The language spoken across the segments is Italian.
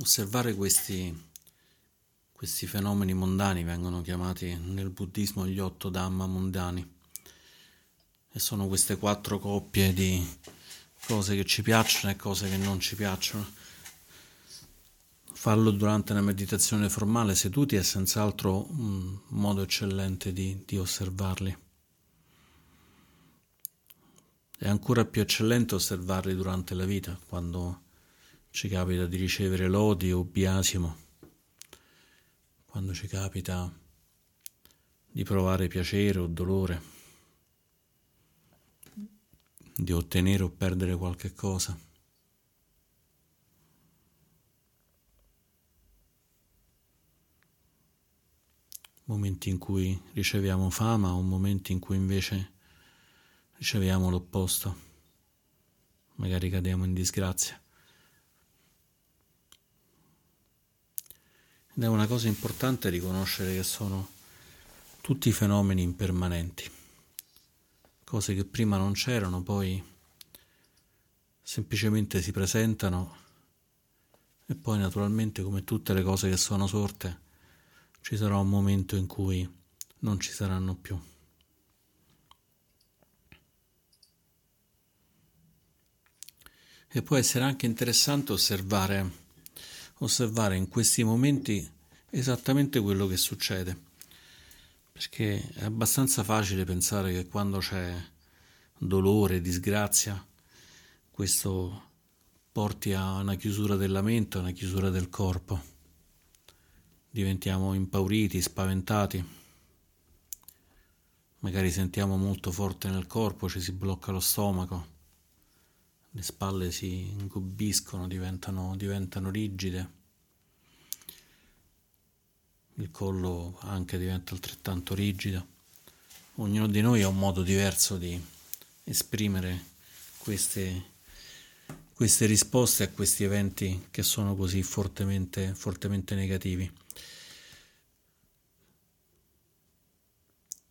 osservare questi, questi fenomeni mondani vengono chiamati nel buddismo gli otto dhamma mondani e sono queste quattro coppie di cose che ci piacciono e cose che non ci piacciono. Farlo durante una meditazione formale seduti è senz'altro un modo eccellente di, di osservarli. È ancora più eccellente osservarli durante la vita, quando ci capita di ricevere lodi o biasimo, quando ci capita di provare piacere o dolore, di ottenere o perdere qualche cosa. Momenti in cui riceviamo fama o momenti in cui invece riceviamo l'opposto, magari cadiamo in disgrazia. È una cosa importante riconoscere che sono tutti fenomeni impermanenti, cose che prima non c'erano, poi semplicemente si presentano e poi naturalmente come tutte le cose che sono sorte ci sarà un momento in cui non ci saranno più. E può essere anche interessante osservare osservare in questi momenti esattamente quello che succede, perché è abbastanza facile pensare che quando c'è dolore, disgrazia, questo porti a una chiusura della mente, a una chiusura del corpo. Diventiamo impauriti, spaventati, magari sentiamo molto forte nel corpo, ci si blocca lo stomaco le spalle si ingobbiscono, diventano, diventano rigide, il collo anche diventa altrettanto rigido. Ognuno di noi ha un modo diverso di esprimere queste, queste risposte a questi eventi che sono così fortemente, fortemente negativi.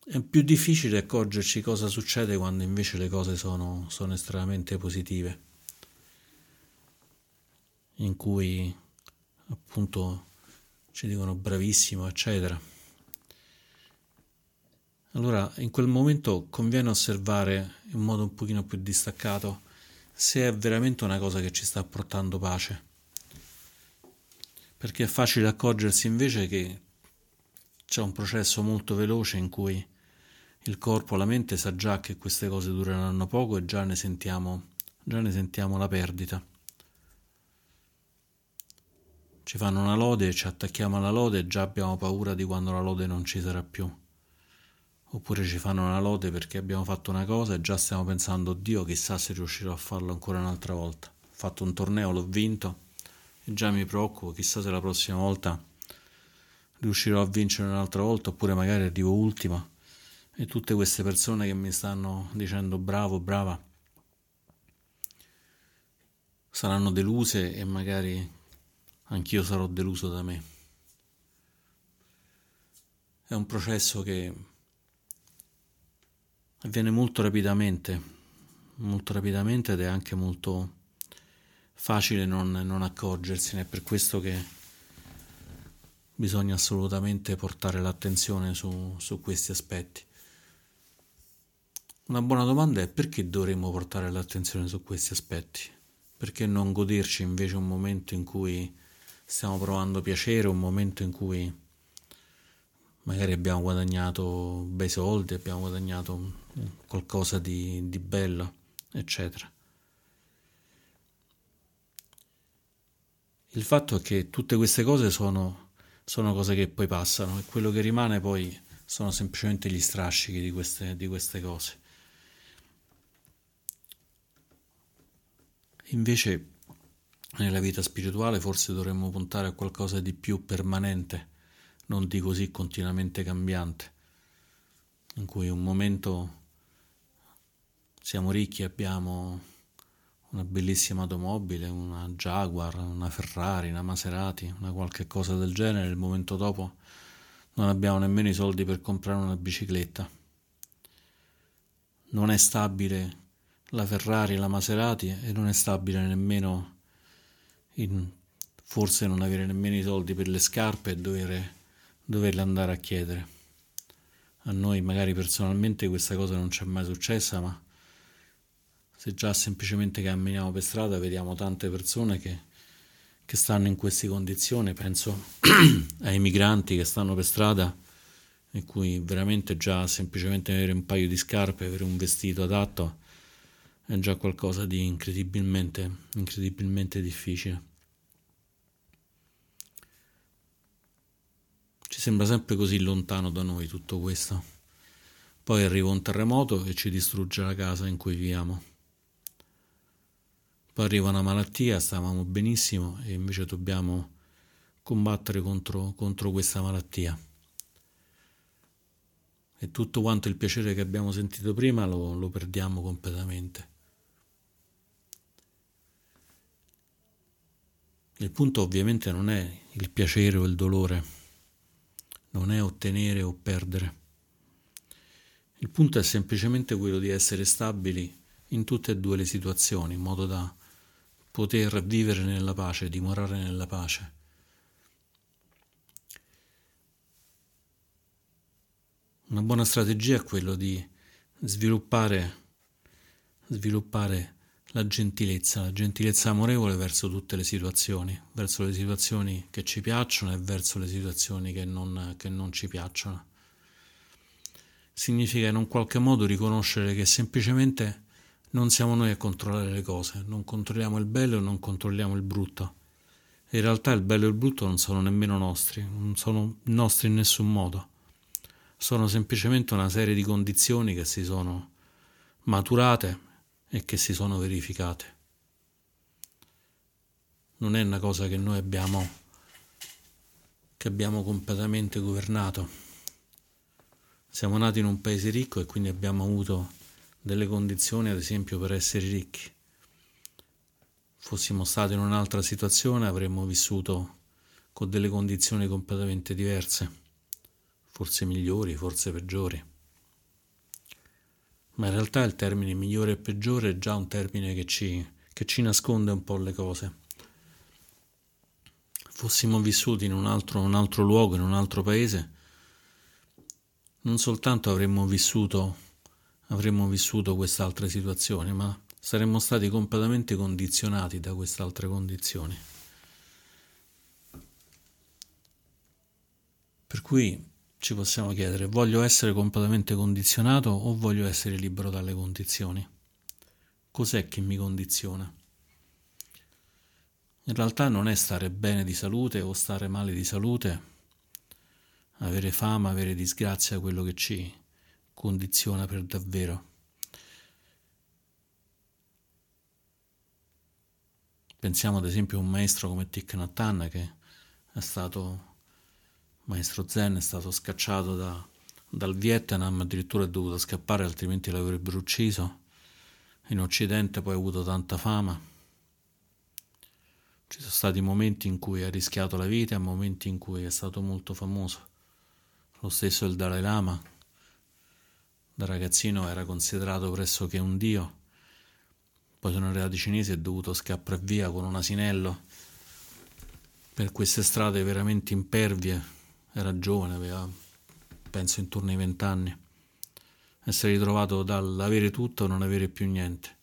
È più difficile accorgerci cosa succede quando invece le cose sono, sono estremamente positive, in cui appunto ci dicono bravissimo, eccetera. Allora in quel momento conviene osservare in modo un pochino più distaccato se è veramente una cosa che ci sta portando pace. Perché è facile accorgersi invece che c'è un processo molto veloce in cui il corpo, la mente sa già che queste cose dureranno poco e già ne sentiamo, già ne sentiamo la perdita. Ci fanno una lode, ci attacchiamo alla lode e già abbiamo paura di quando la lode non ci sarà più. Oppure ci fanno una lode perché abbiamo fatto una cosa e già stiamo pensando, Dio, chissà se riuscirò a farlo ancora un'altra volta. Ho fatto un torneo, l'ho vinto e già mi preoccupo, chissà se la prossima volta riuscirò a vincere un'altra volta oppure magari arrivo ultima e tutte queste persone che mi stanno dicendo bravo, brava, saranno deluse e magari anch'io sarò deluso da me. È un processo che avviene molto rapidamente, molto rapidamente ed è anche molto facile non, non accorgersene, è per questo che bisogna assolutamente portare l'attenzione su, su questi aspetti. Una buona domanda è perché dovremmo portare l'attenzione su questi aspetti? Perché non goderci invece un momento in cui stiamo provando piacere, un momento in cui magari abbiamo guadagnato bei soldi, abbiamo guadagnato qualcosa di, di bello, eccetera. Il fatto è che tutte queste cose sono, sono cose che poi passano e quello che rimane poi sono semplicemente gli strascichi di queste, di queste cose. Invece nella vita spirituale forse dovremmo puntare a qualcosa di più permanente, non di così continuamente cambiante, in cui un momento siamo ricchi, abbiamo una bellissima automobile, una Jaguar, una Ferrari, una Maserati, una qualche cosa del genere, il momento dopo non abbiamo nemmeno i soldi per comprare una bicicletta. Non è stabile la Ferrari, la Maserati e non è stabile nemmeno in forse non avere nemmeno i soldi per le scarpe e dover, doverle andare a chiedere. A noi magari personalmente questa cosa non ci è mai successa, ma se già semplicemente camminiamo per strada vediamo tante persone che, che stanno in queste condizioni, penso ai migranti che stanno per strada in cui veramente già semplicemente avere un paio di scarpe, avere un vestito adatto è già qualcosa di incredibilmente, incredibilmente difficile. Ci sembra sempre così lontano da noi tutto questo. Poi arriva un terremoto e ci distrugge la casa in cui viviamo. Poi arriva una malattia, stavamo benissimo e invece dobbiamo combattere contro, contro questa malattia. E tutto quanto il piacere che abbiamo sentito prima lo, lo perdiamo completamente. Il punto ovviamente non è il piacere o il dolore, non è ottenere o perdere. Il punto è semplicemente quello di essere stabili in tutte e due le situazioni, in modo da poter vivere nella pace, dimorare nella pace. Una buona strategia è quello di sviluppare, sviluppare la gentilezza, la gentilezza amorevole verso tutte le situazioni, verso le situazioni che ci piacciono e verso le situazioni che non, che non ci piacciono. Significa in un qualche modo riconoscere che semplicemente non siamo noi a controllare le cose, non controlliamo il bello e non controlliamo il brutto. in realtà il bello e il brutto non sono nemmeno nostri, non sono nostri in nessun modo. Sono semplicemente una serie di condizioni che si sono maturate e che si sono verificate. Non è una cosa che noi abbiamo, che abbiamo completamente governato. Siamo nati in un paese ricco e quindi abbiamo avuto delle condizioni, ad esempio, per essere ricchi. Fossimo stati in un'altra situazione avremmo vissuto con delle condizioni completamente diverse, forse migliori, forse peggiori ma in realtà il termine migliore e peggiore è già un termine che ci, che ci nasconde un po' le cose. Fossimo vissuti in un altro, un altro luogo, in un altro paese, non soltanto avremmo vissuto, avremmo vissuto quest'altra situazione, ma saremmo stati completamente condizionati da queste altre condizioni. Per cui ci possiamo chiedere, voglio essere completamente condizionato o voglio essere libero dalle condizioni? Cos'è che mi condiziona? In realtà non è stare bene di salute o stare male di salute, avere fama, avere disgrazia, quello che ci condiziona per davvero. Pensiamo ad esempio a un maestro come Thich Nhat Hanh che è stato maestro Zen è stato scacciato da, dal Vietnam, addirittura è dovuto scappare altrimenti l'avrebbero ucciso. In Occidente poi ha avuto tanta fama. Ci sono stati momenti in cui ha rischiato la vita e momenti in cui è stato molto famoso. Lo stesso il Dalai Lama. Da ragazzino era considerato pressoché un dio. Poi sono arrivati i cinesi e è dovuto scappare via con un asinello per queste strade veramente impervie era giovane, aveva penso intorno ai vent'anni, essere ritrovato dall'avere tutto a non avere più niente.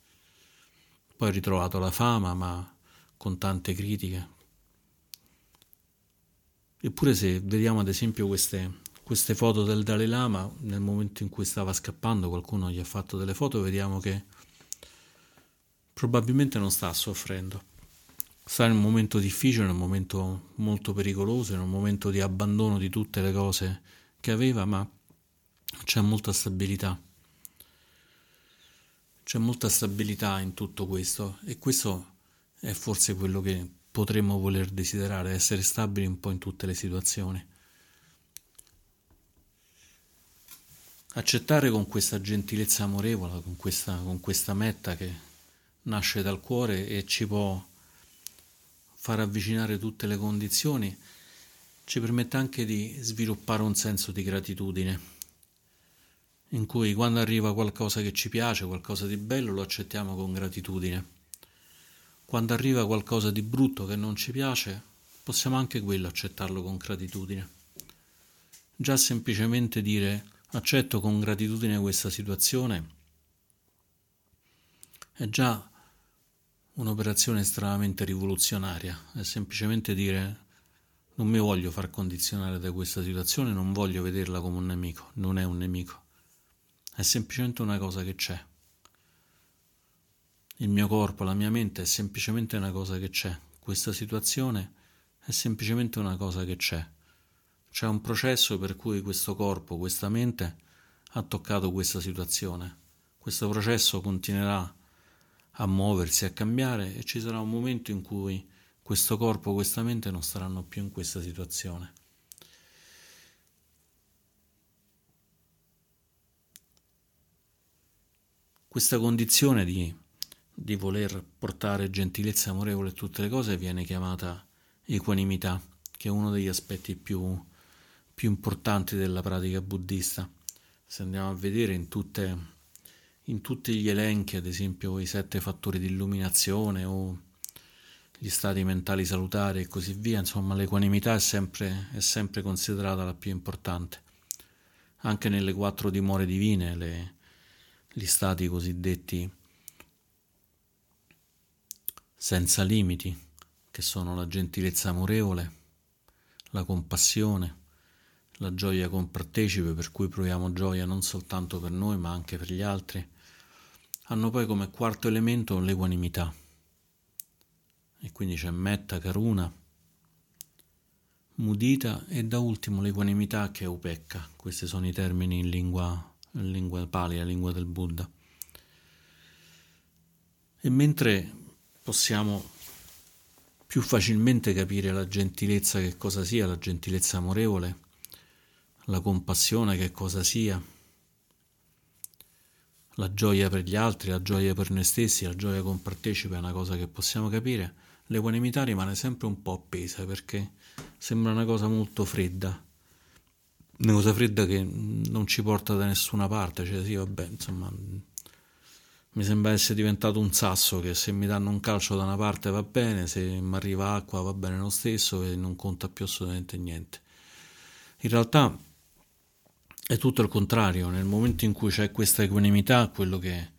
Poi ha ritrovato la fama, ma con tante critiche. Eppure se vediamo ad esempio queste, queste foto del Dalai Lama, nel momento in cui stava scappando qualcuno gli ha fatto delle foto, vediamo che probabilmente non sta soffrendo sta in un momento difficile, in un momento molto pericoloso, in un momento di abbandono di tutte le cose che aveva, ma c'è molta stabilità. C'è molta stabilità in tutto questo e questo è forse quello che potremmo voler desiderare, essere stabili un po' in tutte le situazioni. Accettare con questa gentilezza amorevole, con questa, con questa metta che nasce dal cuore e ci può far avvicinare tutte le condizioni, ci permette anche di sviluppare un senso di gratitudine, in cui quando arriva qualcosa che ci piace, qualcosa di bello, lo accettiamo con gratitudine. Quando arriva qualcosa di brutto che non ci piace, possiamo anche quello accettarlo con gratitudine. Già semplicemente dire accetto con gratitudine questa situazione è già un'operazione estremamente rivoluzionaria, è semplicemente dire non mi voglio far condizionare da questa situazione, non voglio vederla come un nemico, non è un nemico, è semplicemente una cosa che c'è. Il mio corpo, la mia mente è semplicemente una cosa che c'è, questa situazione è semplicemente una cosa che c'è. C'è un processo per cui questo corpo, questa mente ha toccato questa situazione. Questo processo continuerà a muoversi, a cambiare e ci sarà un momento in cui questo corpo, questa mente non staranno più in questa situazione. Questa condizione di, di voler portare gentilezza amorevole a tutte le cose viene chiamata equanimità, che è uno degli aspetti più, più importanti della pratica buddista. Se andiamo a vedere in tutte in tutti gli elenchi, ad esempio i sette fattori di illuminazione o gli stati mentali salutari e così via, insomma l'equanimità è sempre, è sempre considerata la più importante. Anche nelle quattro dimore divine, le, gli stati cosiddetti senza limiti, che sono la gentilezza amorevole, la compassione, la gioia compartecipe, per cui proviamo gioia non soltanto per noi ma anche per gli altri, hanno poi come quarto elemento l'equanimità. E quindi c'è metta, karuna, mudita e da ultimo l'equanimità che è upecca. Questi sono i termini in lingua, in lingua pali, la lingua del Buddha. E mentre possiamo più facilmente capire la gentilezza che cosa sia, la gentilezza amorevole, la compassione che cosa sia, la gioia per gli altri, la gioia per noi stessi, la gioia compartecipe è una cosa che possiamo capire, l'equanimità rimane sempre un po' appesa perché sembra una cosa molto fredda, una cosa fredda che non ci porta da nessuna parte, cioè sì vabbè insomma mi sembra essere diventato un sasso che se mi danno un calcio da una parte va bene, se mi arriva acqua va bene lo stesso e non conta più assolutamente niente. In realtà è tutto il contrario, nel momento in cui c'è questa equanimità, quello che,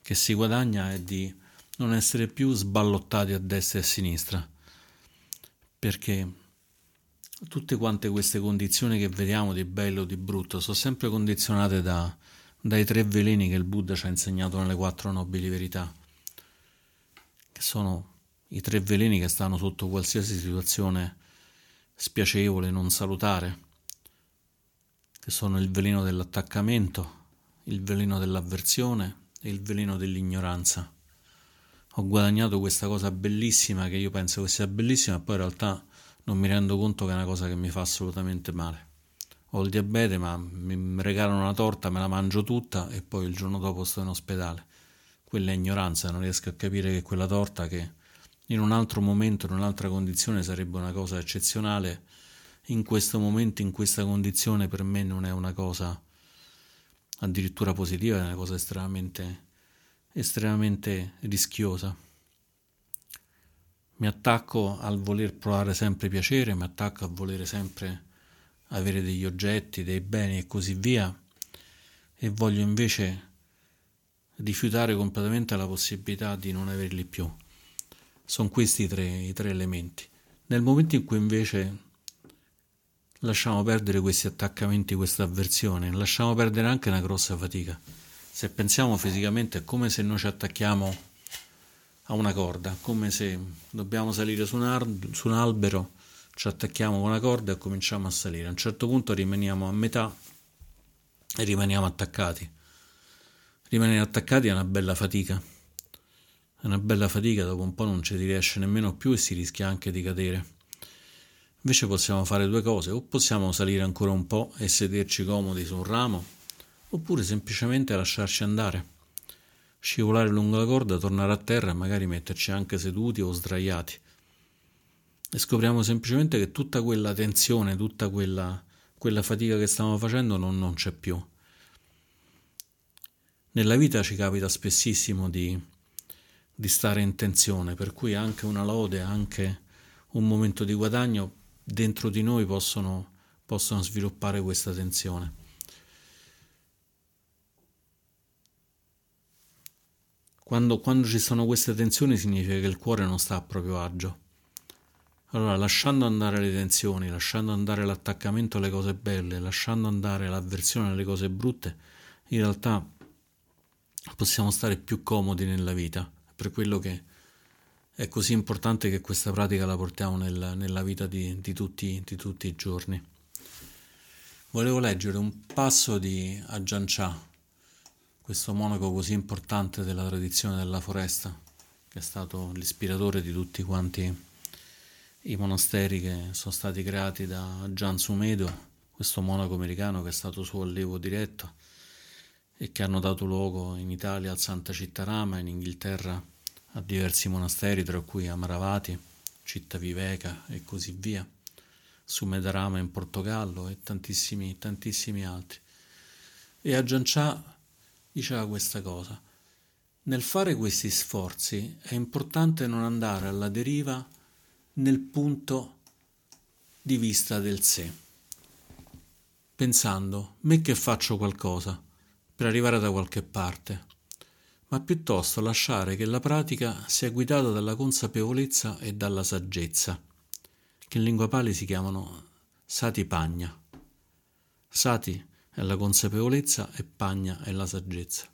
che si guadagna è di non essere più sballottati a destra e a sinistra, perché tutte quante queste condizioni che vediamo di bello o di brutto sono sempre condizionate da, dai tre veleni che il Buddha ci ha insegnato nelle quattro nobili verità, che sono i tre veleni che stanno sotto qualsiasi situazione spiacevole, non salutare che sono il veleno dell'attaccamento, il veleno dell'avversione e il veleno dell'ignoranza. Ho guadagnato questa cosa bellissima che io penso che sia bellissima, e poi in realtà non mi rendo conto che è una cosa che mi fa assolutamente male. Ho il diabete, ma mi regalano una torta, me la mangio tutta e poi il giorno dopo sto in ospedale. Quella è ignoranza, non riesco a capire che quella torta che in un altro momento, in un'altra condizione sarebbe una cosa eccezionale, in questo momento, in questa condizione, per me non è una cosa addirittura positiva, è una cosa estremamente, estremamente rischiosa. Mi attacco al voler provare sempre piacere, mi attacco a volere sempre avere degli oggetti, dei beni e così via, e voglio invece rifiutare completamente la possibilità di non averli più. Sono questi tre, i tre elementi. Nel momento in cui invece lasciamo perdere questi attaccamenti, questa avversione, lasciamo perdere anche una grossa fatica. Se pensiamo fisicamente è come se noi ci attacchiamo a una corda, come se dobbiamo salire su un, ar- su un albero, ci attacchiamo con una corda e cominciamo a salire. A un certo punto rimaniamo a metà e rimaniamo attaccati. Rimanere attaccati è una bella fatica. È una bella fatica, dopo un po' non ci si riesce nemmeno più e si rischia anche di cadere. Invece possiamo fare due cose, o possiamo salire ancora un po' e sederci comodi su un ramo, oppure semplicemente lasciarci andare, scivolare lungo la corda, tornare a terra e magari metterci anche seduti o sdraiati. E scopriamo semplicemente che tutta quella tensione, tutta quella, quella fatica che stavamo facendo non, non c'è più. Nella vita ci capita spessissimo di, di stare in tensione, per cui anche una lode, anche un momento di guadagno, dentro di noi possono, possono sviluppare questa tensione. Quando, quando ci sono queste tensioni significa che il cuore non sta a proprio agio. Allora, lasciando andare le tensioni, lasciando andare l'attaccamento alle cose belle, lasciando andare l'avversione alle cose brutte, in realtà possiamo stare più comodi nella vita. Per quello che è così importante che questa pratica la portiamo nel, nella vita di, di, tutti, di, tutti, i giorni. Volevo leggere un passo di Ajahn Chah, questo monaco così importante della tradizione della foresta, che è stato l'ispiratore di tutti quanti i monasteri che sono stati creati da Gian Sumedo, questo monaco americano che è stato suo allievo diretto e che hanno dato luogo in Italia al Santa Cittarama, in Inghilterra a diversi monasteri, tra cui Amaravati, Città Viveka e così via, su Medarama in Portogallo e tantissimi, tantissimi altri. E a Giancià diceva questa cosa. Nel fare questi sforzi è importante non andare alla deriva nel punto di vista del sé, pensando me che faccio qualcosa per arrivare da qualche parte, ma piuttosto lasciare che la pratica sia guidata dalla consapevolezza e dalla saggezza, che in lingua pali si chiamano sati pagna. Sati è la consapevolezza e pagna è la saggezza.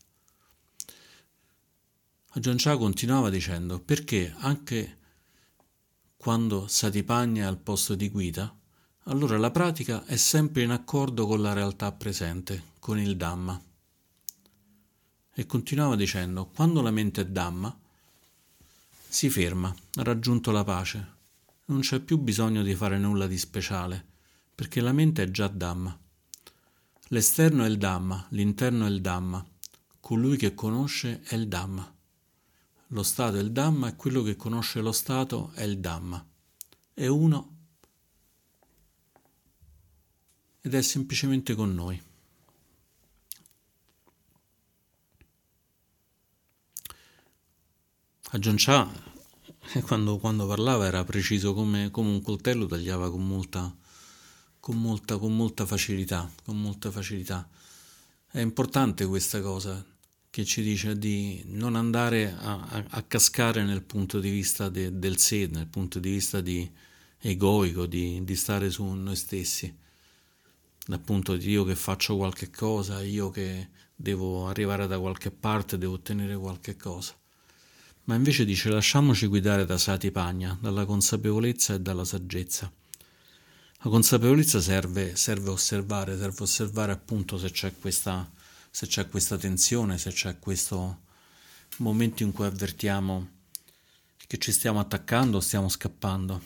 Ajahn Chah continuava dicendo perché anche quando Satipagna è al posto di guida, allora la pratica è sempre in accordo con la realtà presente, con il Dhamma. E continuava dicendo, quando la mente è Dhamma, si ferma, ha raggiunto la pace, non c'è più bisogno di fare nulla di speciale, perché la mente è già Dhamma. L'esterno è il Dhamma, l'interno è il Dhamma, colui che conosce è il Dhamma. Lo Stato è il Dhamma e quello che conosce lo Stato è il Dhamma. È uno ed è semplicemente con noi. Ajahn Chah, quando, quando, parlava, era preciso come, come, un coltello, tagliava con molta, con, molta, con molta facilità. Con molta facilità. È importante questa cosa che ci dice di non andare a, a, a cascare nel punto di vista de, del sé, nel punto di vista di egoico, di, di stare su noi stessi, appunto di io che faccio qualche cosa, io che devo arrivare da qualche parte, devo ottenere qualche cosa. Ma invece dice lasciamoci guidare da Sati Pagna, dalla consapevolezza e dalla saggezza. La consapevolezza serve, serve osservare, serve osservare appunto se c'è questa se c'è questa tensione, se c'è questo momento in cui avvertiamo che ci stiamo attaccando o stiamo scappando.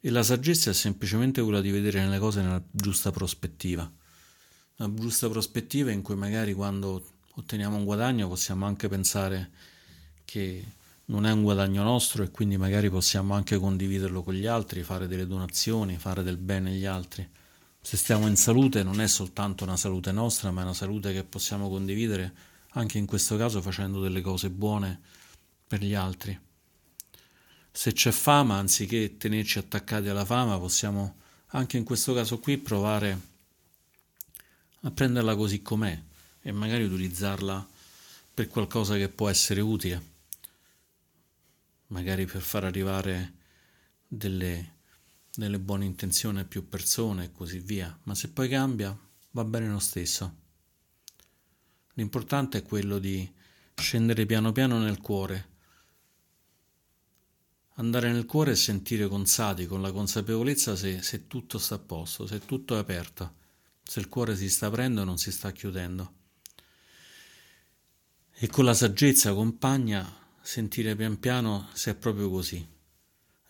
E la saggezza è semplicemente quella di vedere le cose nella giusta prospettiva. Una giusta prospettiva in cui magari quando otteniamo un guadagno possiamo anche pensare che non è un guadagno nostro e quindi magari possiamo anche condividerlo con gli altri, fare delle donazioni, fare del bene agli altri. Se stiamo in salute non è soltanto una salute nostra, ma è una salute che possiamo condividere anche in questo caso facendo delle cose buone per gli altri. Se c'è fama, anziché tenerci attaccati alla fama, possiamo anche in questo caso qui provare a prenderla così com'è e magari utilizzarla per qualcosa che può essere utile, magari per far arrivare delle delle buone intenzioni a più persone e così via, ma se poi cambia va bene lo stesso. L'importante è quello di scendere piano piano nel cuore, andare nel cuore e sentire con sati, con la consapevolezza se, se tutto sta a posto, se tutto è aperto, se il cuore si sta aprendo e non si sta chiudendo. E con la saggezza compagna sentire pian piano se è proprio così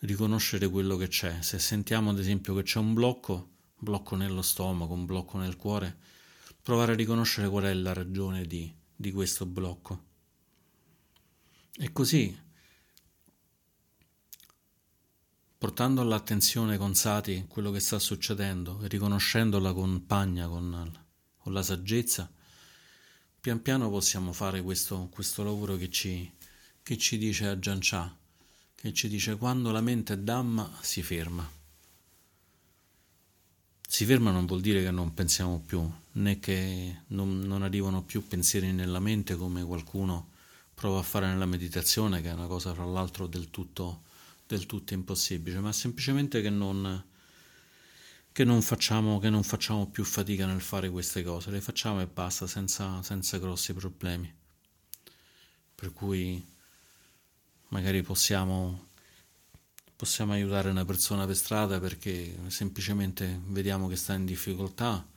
riconoscere quello che c'è. Se sentiamo ad esempio che c'è un blocco, blocco nello stomaco, un blocco nel cuore, provare a riconoscere qual è la ragione di, di questo blocco. E così, portando all'attenzione con Sati quello che sta succedendo e riconoscendo la compagna con, con la saggezza, pian piano possiamo fare questo, questo lavoro che ci, che ci dice a Giancià che ci dice quando la mente è Dhamma si ferma. Si ferma non vuol dire che non pensiamo più, né che non, non arrivano più pensieri nella mente come qualcuno prova a fare nella meditazione, che è una cosa fra l'altro del tutto, del tutto impossibile, ma semplicemente che non, che non, facciamo, che non facciamo più fatica nel fare queste cose, le facciamo e basta, senza, senza grossi problemi. Per cui magari possiamo, possiamo aiutare una persona per strada perché semplicemente vediamo che sta in difficoltà,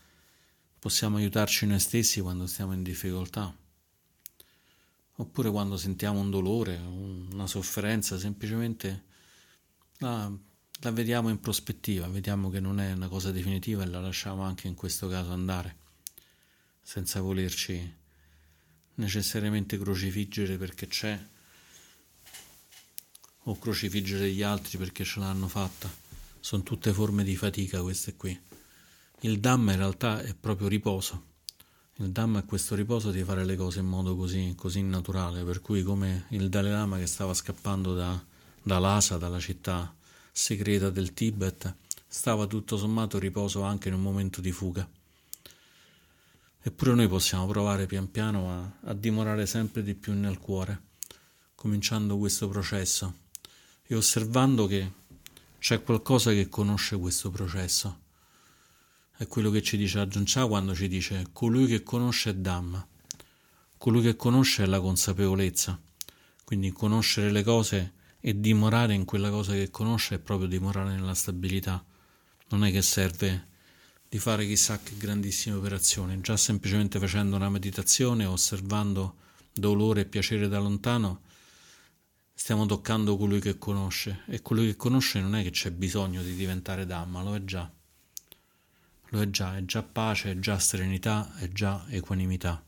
possiamo aiutarci noi stessi quando stiamo in difficoltà, oppure quando sentiamo un dolore, una sofferenza, semplicemente la, la vediamo in prospettiva, vediamo che non è una cosa definitiva e la lasciamo anche in questo caso andare, senza volerci necessariamente crocifiggere perché c'è o crocifiggere gli altri perché ce l'hanno fatta. Sono tutte forme di fatica queste qui. Il Dhamma in realtà è proprio riposo. Il Dhamma è questo riposo di fare le cose in modo così, così naturale, per cui come il Dalai Lama che stava scappando da, da Lhasa, dalla città segreta del Tibet, stava tutto sommato riposo anche in un momento di fuga. Eppure noi possiamo provare pian piano a, a dimorare sempre di più nel cuore, cominciando questo processo e osservando che c'è qualcosa che conosce questo processo. È quello che ci dice Ajahn Chah quando ci dice colui che conosce è Dhamma, colui che conosce è la consapevolezza, quindi conoscere le cose e dimorare in quella cosa che conosce è proprio dimorare nella stabilità, non è che serve di fare chissà che grandissime operazioni, già semplicemente facendo una meditazione, osservando dolore e piacere da lontano, stiamo toccando colui che conosce e colui che conosce non è che c'è bisogno di diventare Dhamma, lo è già. Lo è già, è già pace, è già serenità, è già equanimità.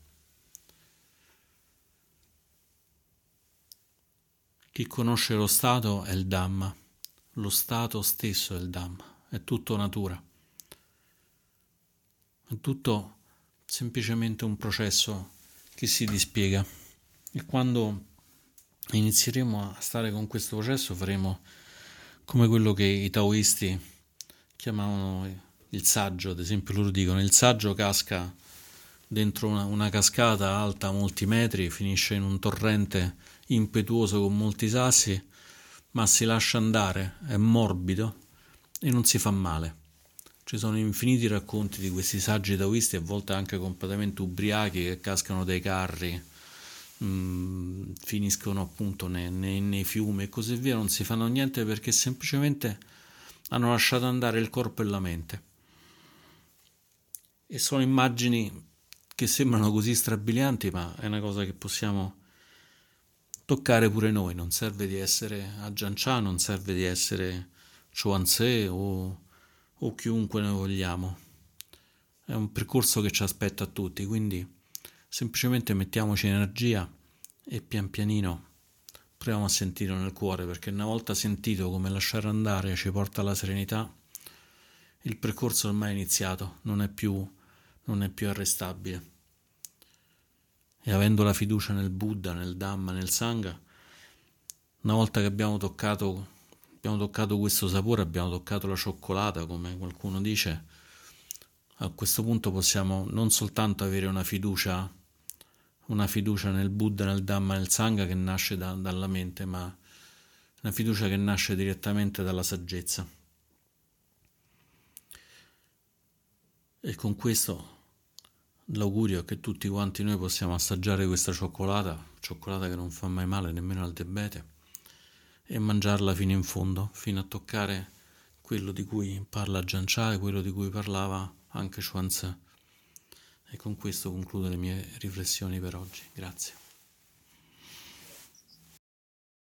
Chi conosce lo stato è il Dhamma, lo stato stesso è il Dhamma, è tutto natura. È tutto semplicemente un processo che si dispiega. E quando inizieremo a stare con questo processo faremo come quello che i taoisti chiamavano il saggio, ad esempio loro dicono il saggio casca dentro una, una cascata alta molti metri, finisce in un torrente impetuoso con molti sassi, ma si lascia andare, è morbido e non si fa male. Ci sono infiniti racconti di questi saggi taoisti, a volte anche completamente ubriachi, che cascano dai carri, mh, mm, finiscono appunto nei, nei, nei fiumi e così via, non si fanno niente perché semplicemente hanno lasciato andare il corpo e la mente. E sono immagini che sembrano così strabilianti, ma è una cosa che possiamo toccare pure noi. Non serve di essere Ajahn Chah, non serve di essere Chuanze o o chiunque noi vogliamo. È un percorso che ci aspetta a tutti, quindi semplicemente mettiamoci energia e pian pianino proviamo a sentirlo nel cuore, perché una volta sentito come lasciare andare ci porta alla serenità, il percorso ormai è iniziato, non è più, non è più arrestabile. E avendo la fiducia nel Buddha, nel Dhamma, nel Sangha, una volta che abbiamo toccato abbiamo toccato questo sapore, abbiamo toccato la cioccolata, come qualcuno dice, a questo punto possiamo non soltanto avere una fiducia, una fiducia nel Buddha, nel Dhamma, nel Sangha che nasce da, dalla mente, ma una fiducia che nasce direttamente dalla saggezza. E con questo l'augurio è che tutti quanti noi possiamo assaggiare questa cioccolata, cioccolata che non fa mai male nemmeno al diabete e mangiarla fino in fondo, fino a toccare quello di cui parla Giancià e quello di cui parlava anche Chuanzi. E con questo concludo le mie riflessioni per oggi. Grazie.